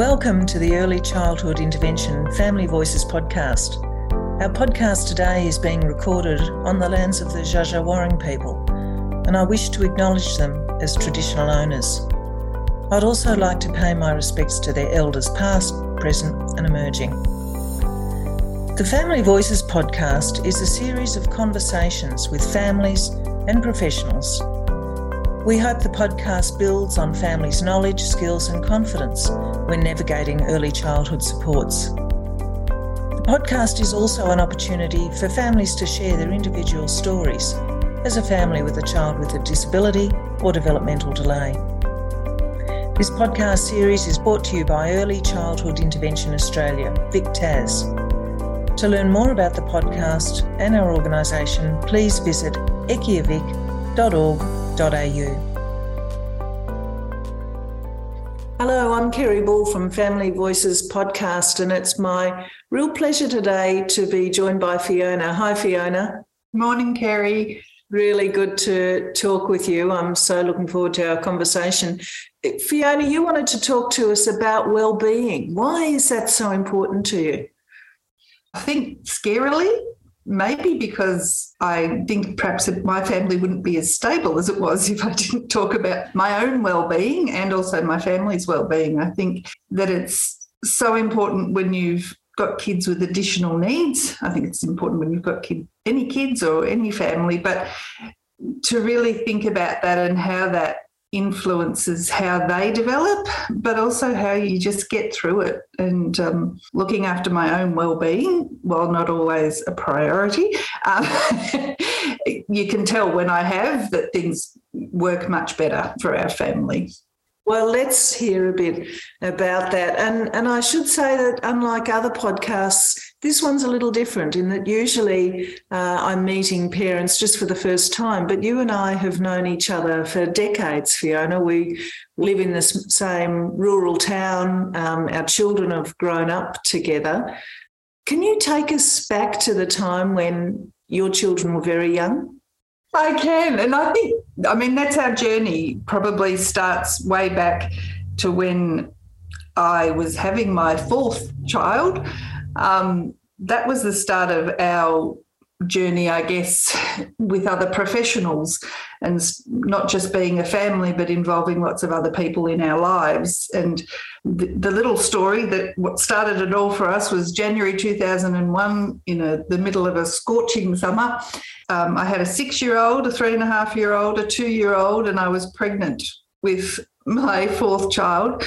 Welcome to the Early Childhood Intervention Family Voices podcast. Our podcast today is being recorded on the lands of the Dja people, and I wish to acknowledge them as traditional owners. I'd also like to pay my respects to their elders past, present, and emerging. The Family Voices podcast is a series of conversations with families and professionals we hope the podcast builds on families' knowledge, skills, and confidence when navigating early childhood supports. The podcast is also an opportunity for families to share their individual stories as a family with a child with a disability or developmental delay. This podcast series is brought to you by Early Childhood Intervention Australia, VICTAS. To learn more about the podcast and our organisation, please visit eciavic.org Hello, I'm Kerry Ball from Family Voices podcast, and it's my real pleasure today to be joined by Fiona. Hi, Fiona. Morning, Kerry. Really good to talk with you. I'm so looking forward to our conversation. Fiona, you wanted to talk to us about well-being. Why is that so important to you? I think scarily maybe because I think perhaps my family wouldn't be as stable as it was if I didn't talk about my own well-being and also my family's well-being. I think that it's so important when you've got kids with additional needs. I think it's important when you've got kid, any kids or any family, but to really think about that and how that influences how they develop, but also how you just get through it. And um, looking after my own well-being, while not always a priority, um, you can tell when I have that things work much better for our family. Well, let's hear a bit about that. And and I should say that unlike other podcasts, this one's a little different in that usually uh, I'm meeting parents just for the first time, but you and I have known each other for decades, Fiona. We live in the same rural town. Um, our children have grown up together. Can you take us back to the time when your children were very young? I can. And I think, I mean, that's our journey probably starts way back to when I was having my fourth child. Um, that was the start of our journey, I guess, with other professionals and not just being a family, but involving lots of other people in our lives. And the, the little story that what started it all for us was January 2001, in a, the middle of a scorching summer. Um, I had a six year old, a three and a half year old, a two year old, and I was pregnant with my fourth child.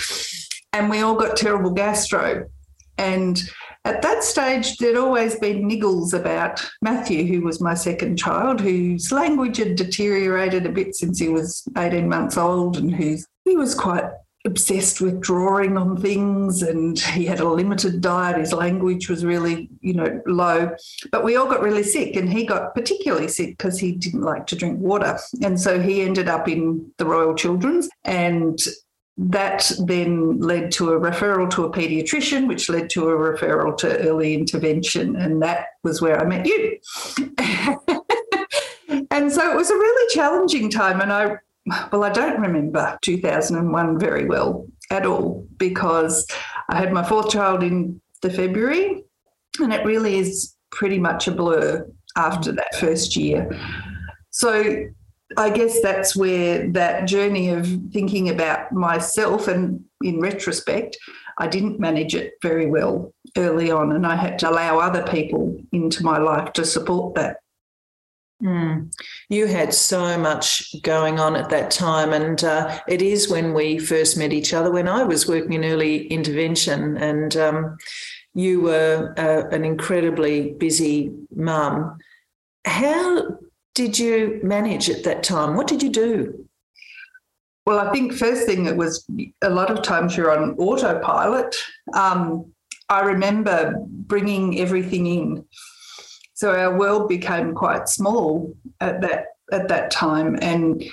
And we all got terrible gastro. And at that stage, there'd always been niggles about Matthew, who was my second child, whose language had deteriorated a bit since he was 18 months old and who's he was quite obsessed with drawing on things and he had a limited diet. His language was really you know low. But we all got really sick and he got particularly sick because he didn't like to drink water. And so he ended up in the royal children's and that then led to a referral to a paediatrician, which led to a referral to early intervention. And that was where I met you. and so it was a really challenging time. And I, well, I don't remember 2001 very well at all because I had my fourth child in the February, and it really is pretty much a blur after that first year. So I guess that's where that journey of thinking about myself, and in retrospect, I didn't manage it very well early on, and I had to allow other people into my life to support that. Mm. You had so much going on at that time, and uh, it is when we first met each other when I was working in early intervention, and um, you were uh, an incredibly busy mum. How did you manage at that time? What did you do? Well, I think first thing it was a lot of times you're on autopilot. Um, I remember bringing everything in, so our world became quite small at that at that time, and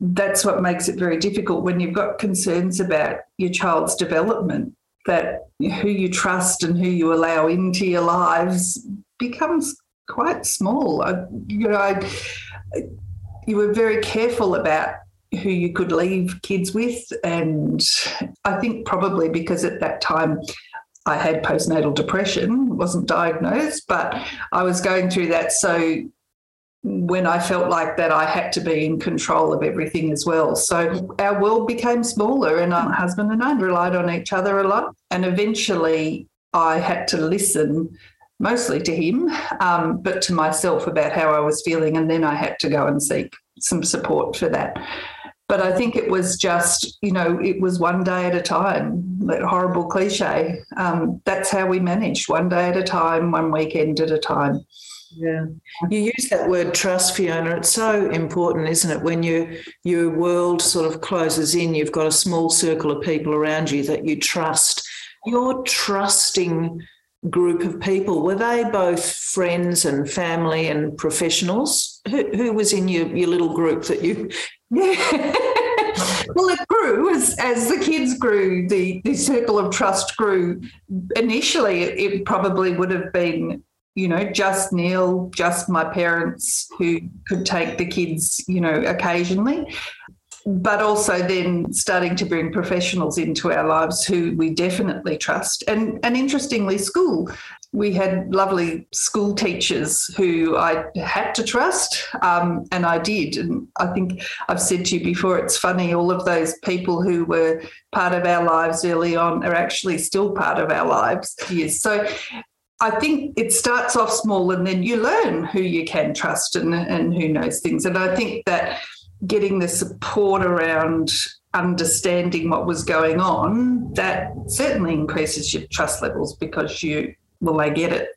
that's what makes it very difficult when you've got concerns about your child's development. That who you trust and who you allow into your lives becomes quite small. I, you know, I, you were very careful about who you could leave kids with. And I think probably because at that time I had postnatal depression, wasn't diagnosed, but I was going through that. So when I felt like that, I had to be in control of everything as well. So our world became smaller, and my husband and I relied on each other a lot. And eventually, I had to listen mostly to him, um, but to myself about how I was feeling. And then I had to go and seek some support for that. But I think it was just, you know, it was one day at a time, that horrible cliche. Um, that's how we managed one day at a time, one weekend at a time. Yeah, you use that word trust, Fiona. It's so important, isn't it? When you your world sort of closes in, you've got a small circle of people around you that you trust. You're trusting group of people? Were they both friends and family and professionals? Who, who was in your, your little group that you? Well, it grew as, as the kids grew, the, the circle of trust grew. Initially, it, it probably would have been you know, just Neil, just my parents who could take the kids, you know, occasionally but also then starting to bring professionals into our lives who we definitely trust. And, and interestingly, school. We had lovely school teachers who I had to trust, um, and I did. And I think I've said to you before, it's funny, all of those people who were part of our lives early on are actually still part of our lives. Yes. So I think it starts off small and then you learn who you can trust and, and who knows things. And I think that getting the support around understanding what was going on, that certainly increases your trust levels because you, well, they get it.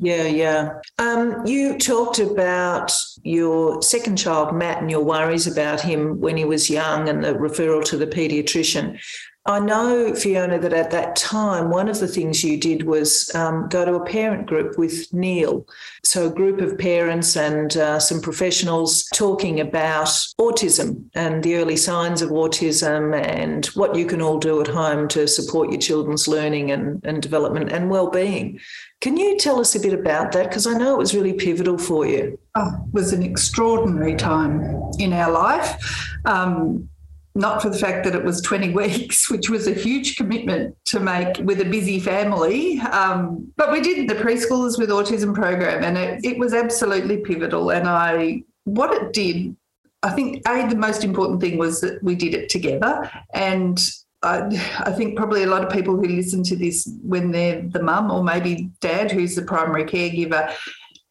Yeah, yeah. Um, you talked about your second child, Matt, and your worries about him when he was young and the referral to the paediatrician. I know, Fiona, that at that time, one of the things you did was um, go to a parent group with Neil. So, a group of parents and uh, some professionals talking about autism and the early signs of autism and what you can all do at home to support your children's learning and, and development and well-being. Can you tell us a bit about that? Because I know it was really pivotal for you. Oh, it was an extraordinary time in our life. Um, not for the fact that it was 20 weeks, which was a huge commitment to make with a busy family. Um, but we did the preschoolers with autism program, and it, it was absolutely pivotal. And I, what it did, I think, A, the most important thing was that we did it together. And I, I think probably a lot of people who listen to this when they're the mum or maybe dad who's the primary caregiver,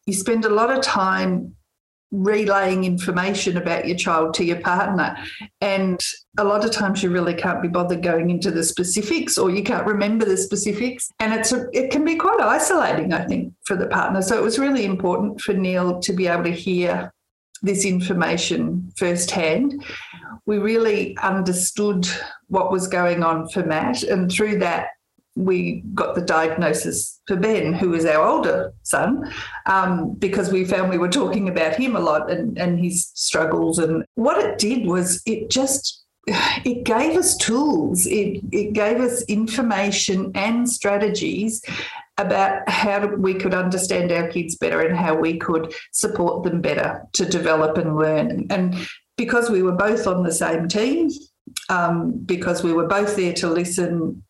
you spend a lot of time relaying information about your child to your partner. And a lot of times you really can't be bothered going into the specifics or you can't remember the specifics. And it's a, it can be quite isolating, I think, for the partner. So it was really important for Neil to be able to hear this information firsthand. We really understood what was going on for Matt. And through that, we got the diagnosis for Ben, who was our older son, um, because we found we were talking about him a lot and, and his struggles. And what it did was it just it gave us tools, it, it gave us information and strategies about how we could understand our kids better and how we could support them better to develop and learn. And because we were both on the same team, um, because we were both there to listen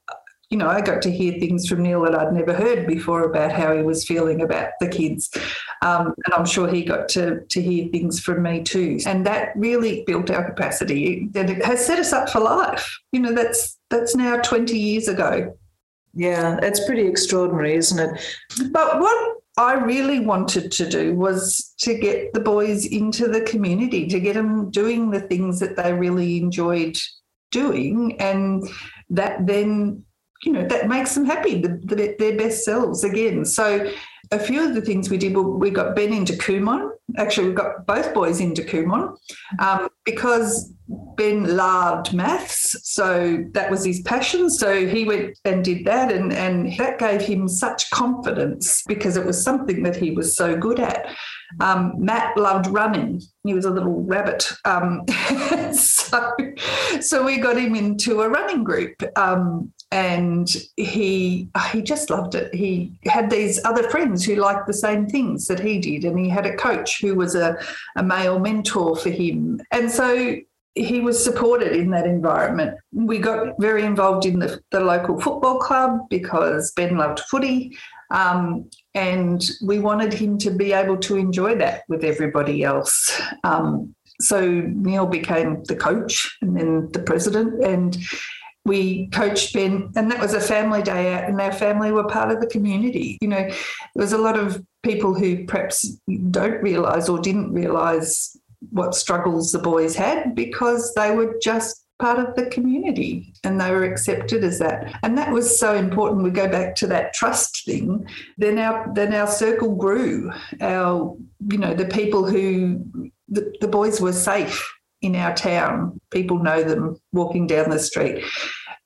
you know, I got to hear things from Neil that I'd never heard before about how he was feeling about the kids. Um, and I'm sure he got to, to hear things from me too. And that really built our capacity and it has set us up for life. You know, that's that's now 20 years ago. Yeah, it's pretty extraordinary, isn't it? But what I really wanted to do was to get the boys into the community, to get them doing the things that they really enjoyed doing. And that then you know that makes them happy the, the, their best selves again. So a few of the things we did we got ben into kumon. Actually we got both boys into kumon. Um, because ben loved maths so that was his passion so he went and did that and, and that gave him such confidence because it was something that he was so good at um, Matt loved running. He was a little rabbit. Um, so, so we got him into a running group. Um, and he he just loved it. He had these other friends who liked the same things that he did, and he had a coach who was a, a male mentor for him. And so he was supported in that environment. We got very involved in the, the local football club because Ben loved footy. Um, and we wanted him to be able to enjoy that with everybody else. Um, so Neil became the coach and then the president, and we coached Ben, and that was a family day out, and our family were part of the community. You know, there was a lot of people who perhaps don't realise or didn't realise what struggles the boys had because they were just part of the community and they were accepted as that. And that was so important. We go back to that trust thing. Then our then our circle grew. Our you know the people who the, the boys were safe in our town. People know them walking down the street.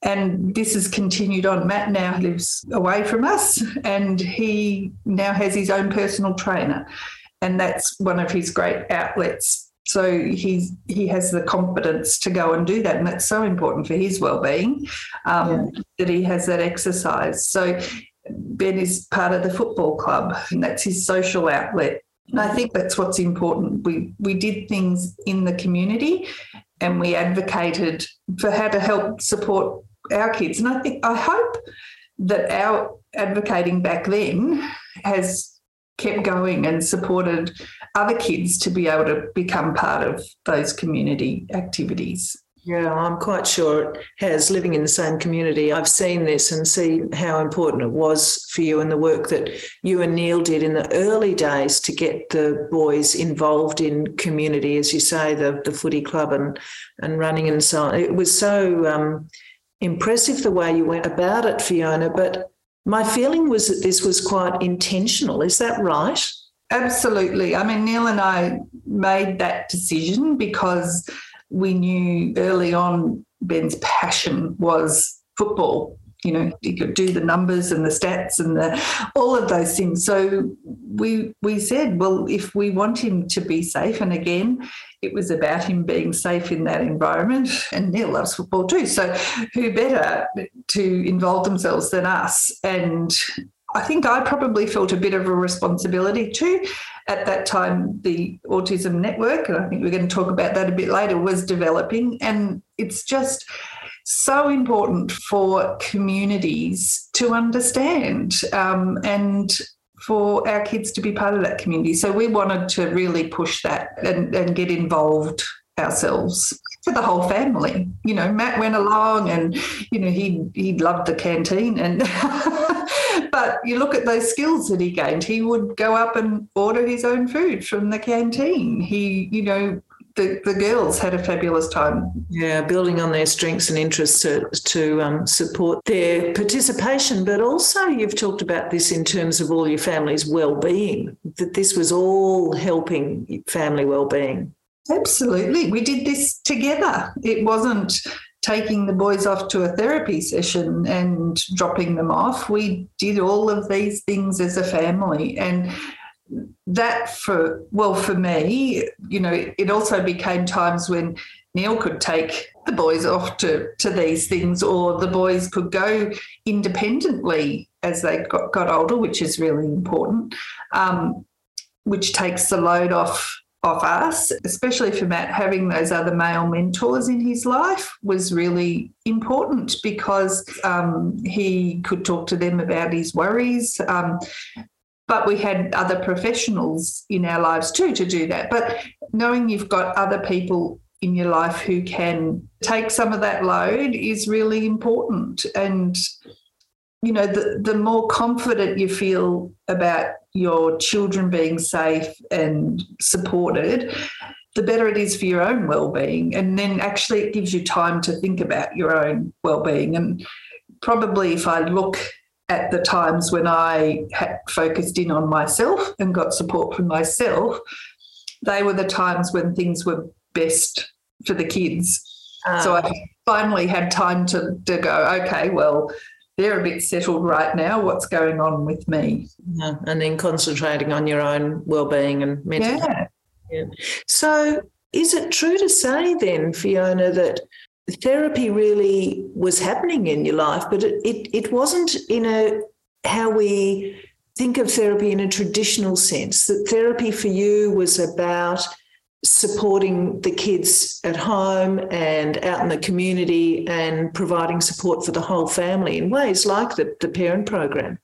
And this has continued on. Matt now lives away from us and he now has his own personal trainer. And that's one of his great outlets so he's he has the confidence to go and do that, and that's so important for his well-being um, yeah. that he has that exercise. So Ben is part of the football club, and that's his social outlet. And I think that's what's important. We we did things in the community, and we advocated for how to help support our kids. And I think I hope that our advocating back then has kept going and supported other kids to be able to become part of those community activities. Yeah, I'm quite sure it has. Living in the same community, I've seen this and see how important it was for you and the work that you and Neil did in the early days to get the boys involved in community, as you say, the the footy club and and running and so on. It was so um, impressive the way you went about it, Fiona. But my feeling was that this was quite intentional. Is that right? Absolutely. I mean, Neil and I made that decision because we knew early on Ben's passion was football. You know he could do the numbers and the stats and the all of those things. So we we said well if we want him to be safe and again it was about him being safe in that environment and Neil loves football too. So who better to involve themselves than us? And I think I probably felt a bit of a responsibility too. At that time, the Autism Network, and I think we're going to talk about that a bit later, was developing. And it's just, so important for communities to understand um, and for our kids to be part of that community. So we wanted to really push that and, and get involved ourselves for the whole family. You know, Matt went along and, you know, he he loved the canteen and but you look at those skills that he gained. He would go up and order his own food from the canteen. He, you know, the, the girls had a fabulous time. Yeah, building on their strengths and interests to, to um, support their participation. But also, you've talked about this in terms of all your family's well-being. That this was all helping family well-being. Absolutely, we did this together. It wasn't taking the boys off to a therapy session and dropping them off. We did all of these things as a family, and that for well for me you know it also became times when neil could take the boys off to to these things or the boys could go independently as they got, got older which is really important um, which takes the load off off us especially for matt having those other male mentors in his life was really important because um, he could talk to them about his worries um, but we had other professionals in our lives too to do that. But knowing you've got other people in your life who can take some of that load is really important. And, you know, the, the more confident you feel about your children being safe and supported, the better it is for your own well-being. And then actually it gives you time to think about your own well-being. And probably if i look at the times when I had focused in on myself and got support from myself, they were the times when things were best for the kids. Um, so I finally had time to, to go, okay, well, they're a bit settled right now. What's going on with me? Yeah, and then concentrating on your own well-being and mental yeah. yeah. So, is it true to say then, Fiona, that therapy really was happening in your life, but it, it, it wasn't in a how we think of therapy in a traditional sense. That therapy for you was about supporting the kids at home and out in the community and providing support for the whole family in ways like the, the parent program.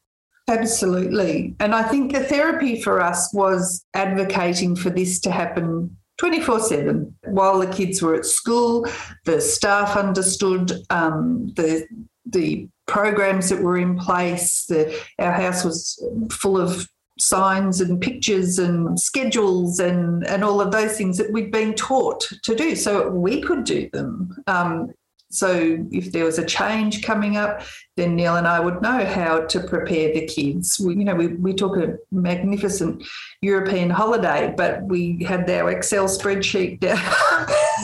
Absolutely. And I think the therapy for us was advocating for this to happen 24 7 while the kids were at school. The staff understood um, the, the programs that were in place. The, our house was full of signs and pictures and schedules and, and all of those things that we'd been taught to do. So we could do them. Um, so if there was a change coming up, then Neil and I would know how to prepare the kids. We, you know, we, we took a magnificent European holiday, but we had our Excel spreadsheet down.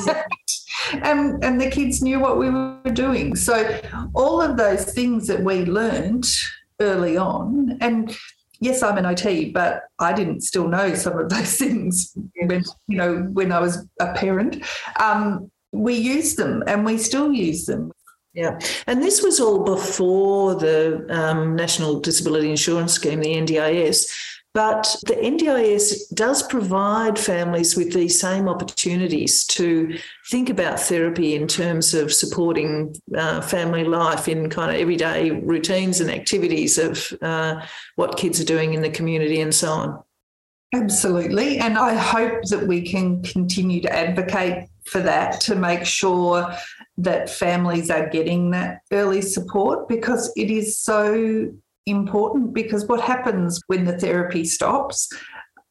and, and the kids knew what we were doing. So all of those things that we learned early on, and yes, I'm an OT, but I didn't still know some of those things when you know when I was a parent. Um, we use them and we still use them. Yeah, and this was all before the um, National Disability Insurance Scheme, the NDIS. But the NDIS does provide families with these same opportunities to think about therapy in terms of supporting uh, family life in kind of everyday routines and activities of uh, what kids are doing in the community and so on. Absolutely. And I hope that we can continue to advocate for that to make sure that families are getting that early support because it is so important because what happens when the therapy stops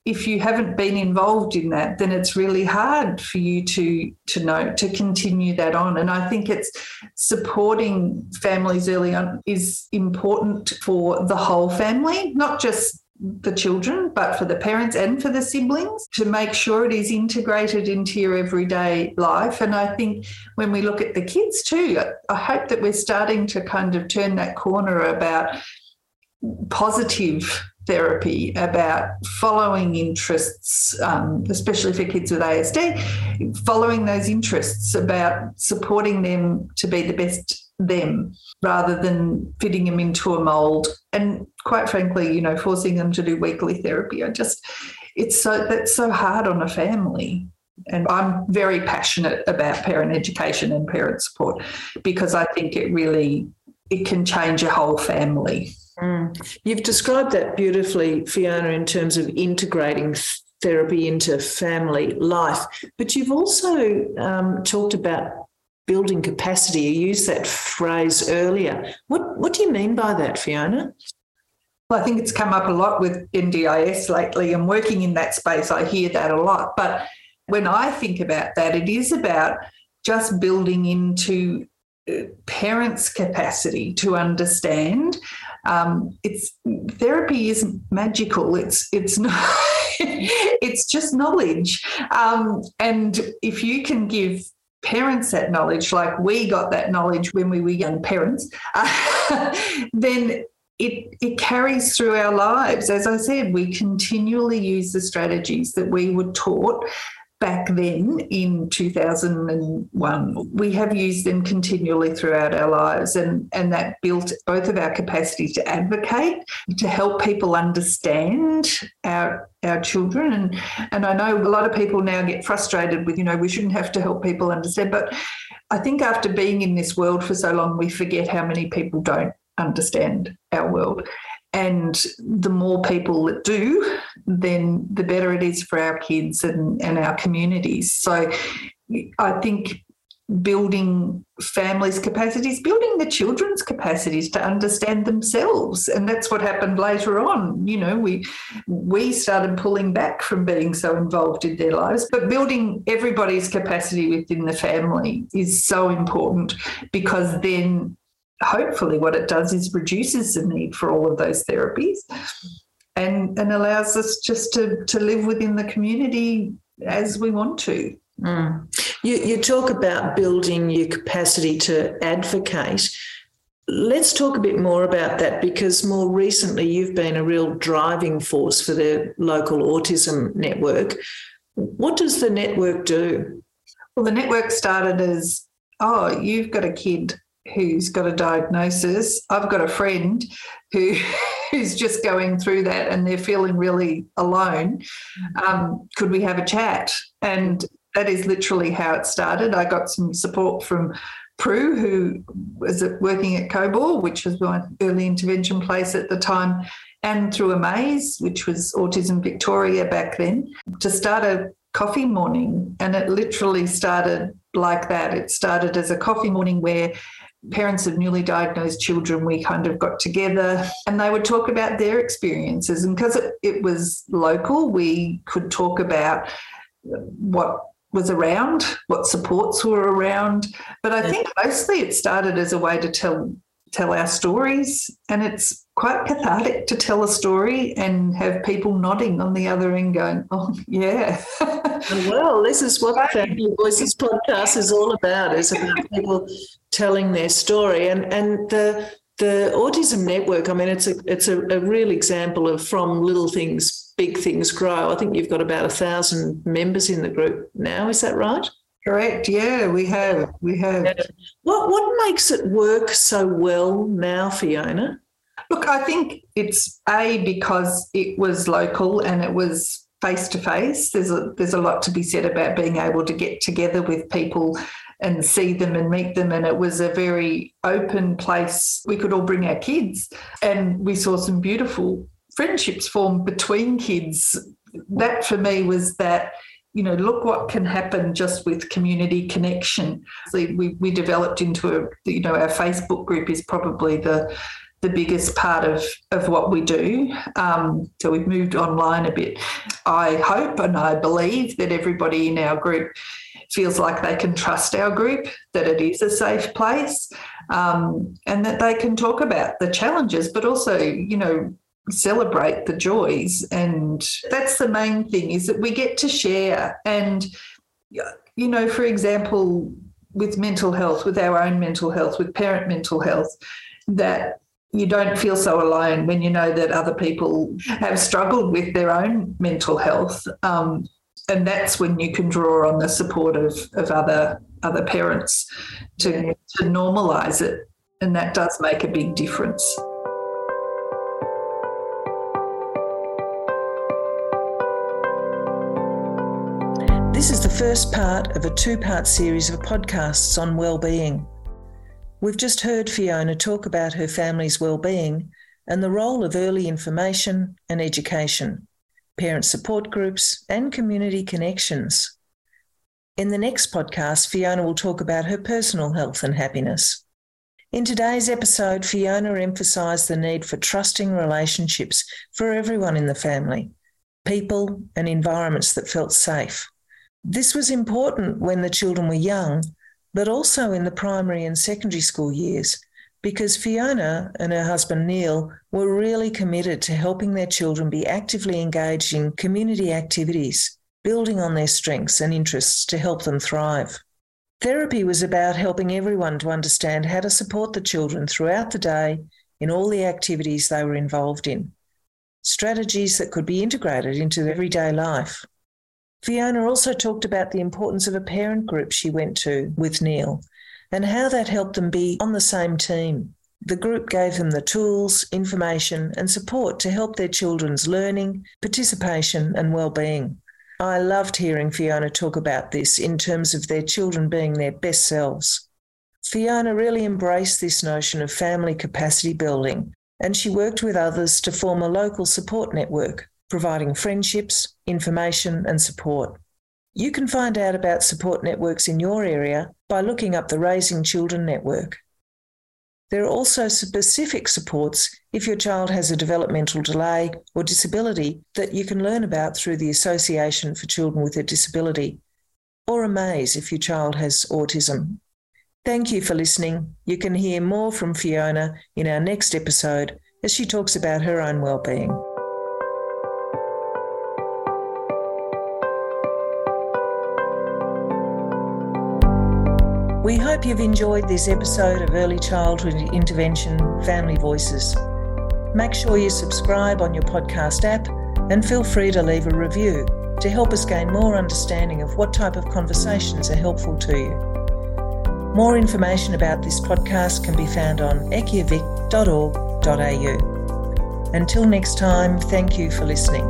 if you haven't been involved in that then it's really hard for you to to know to continue that on and i think it's supporting families early on is important for the whole family not just the children, but for the parents and for the siblings to make sure it is integrated into your everyday life. And I think when we look at the kids too, I hope that we're starting to kind of turn that corner about positive therapy, about following interests, um, especially for kids with ASD, following those interests, about supporting them to be the best them rather than fitting them into a mold and quite frankly you know forcing them to do weekly therapy i just it's so that's so hard on a family. And i'm very passionate about parent education and parent support because i think it really it can change a whole family mm. you've described that beautifully fiona in terms of integrating therapy into family life but you've also um, talked about building capacity. You used that phrase earlier. What, what do you mean by that, Fiona? Well, I think it's come up a lot with NDIS lately and working in that space. I hear that a lot. But when I think about that, it is about just building into parents' capacity to understand. Um, it's therapy isn't magical. It's it's not. it's just knowledge. Um, and if you can give parents that knowledge, like we got that knowledge when we were young parents, uh, then it, it carries through our lives. As I said, we continually use the strategies that we were taught back then in 2001. We have used them continually throughout our lives, and, and that built both of our capacity to advocate, to help people understand our our children. And and I know a lot of people now get frustrated with, you know, we shouldn't have to help people understand. But I think after being in this world for so long, we forget how many people don't understand our world. And the more people that do, then the better it is for our kids and, and our communities. So I think building families' capacities, building the children's capacities to understand themselves. And that's what happened later on. You know, we we started pulling back from being so involved in their lives. But building everybody's capacity within the family is so important because then hopefully what it does is reduces the need for all of those therapies and, and allows us just to, to live within the community as we want to. Mm. You, you talk about building your capacity to advocate. Let's talk a bit more about that because more recently you've been a real driving force for the local autism network. What does the network do? Well, the network started as oh, you've got a kid who's got a diagnosis. I've got a friend who who's just going through that and they're feeling really alone. Um, could we have a chat? And that is literally how it started. I got some support from Prue, who was working at Cobaw, which was my early intervention place at the time, and through Amaze, which was Autism Victoria back then, to start a coffee morning. And it literally started like that. It started as a coffee morning where parents of newly diagnosed children, we kind of got together and they would talk about their experiences. And because it, it was local, we could talk about what was around, what supports were around. But I think mostly it started as a way to tell tell our stories and it's quite cathartic to tell a story and have people nodding on the other end going, Oh yeah. well, this is what Family Voices podcast is all about, is about people telling their story. And and the the autism network, I mean, it's a it's a, a real example of from little things big things grow. I think you've got about a thousand members in the group now. Is that right? Correct. Yeah, we have. We have. What what makes it work so well now, Fiona? Look, I think it's a because it was local and it was face to face. There's a there's a lot to be said about being able to get together with people and see them and meet them. And it was a very open place. We could all bring our kids, and we saw some beautiful friendships formed between kids. That for me was that you know, look what can happen just with community connection. So we, we developed into a, you know, our Facebook group is probably the the biggest part of, of what we do. Um, so we've moved online a bit. I hope and I believe that everybody in our group feels like they can trust our group, that it is a safe place, um, and that they can talk about the challenges, but also, you know, celebrate the joys. And that's the main thing is that we get to share. And you know for example with mental health with our own mental health with parent mental health that you don't feel so alone when you know that other people have struggled with their own mental health. Um, and that's when you can draw on the support of, of other other parents to, to normalize it. And that does make a big difference This is the first part of a two part series of podcasts on well-being. We've just heard Fiona talk about her family's well-being and the role of early information and education, parent support groups, and community connections. In the next podcast, Fiona will talk about her personal health and happiness. In today's episode, Fiona emphasised the need for trusting relationships for everyone in the family, people and environments that felt safe. This was important when the children were young, but also in the primary and secondary school years, because Fiona and her husband Neil were really committed to helping their children be actively engaged in community activities, building on their strengths and interests to help them thrive. Therapy was about helping everyone to understand how to support the children throughout the day in all the activities they were involved in, strategies that could be integrated into everyday life. Fiona also talked about the importance of a parent group she went to with Neil and how that helped them be on the same team. The group gave them the tools, information, and support to help their children's learning, participation, and well-being. I loved hearing Fiona talk about this in terms of their children being their best selves. Fiona really embraced this notion of family capacity building, and she worked with others to form a local support network providing friendships, information, and support. You can find out about support networks in your area by looking up the Raising Children Network. There are also specific supports if your child has a developmental delay or disability that you can learn about through the Association for Children with a Disability, or Amaze if your child has autism. Thank you for listening. You can hear more from Fiona in our next episode as she talks about her own well-being. Hope you've enjoyed this episode of Early Childhood Intervention Family Voices. Make sure you subscribe on your podcast app and feel free to leave a review to help us gain more understanding of what type of conversations are helpful to you. More information about this podcast can be found on eciavic.org.au. Until next time, thank you for listening.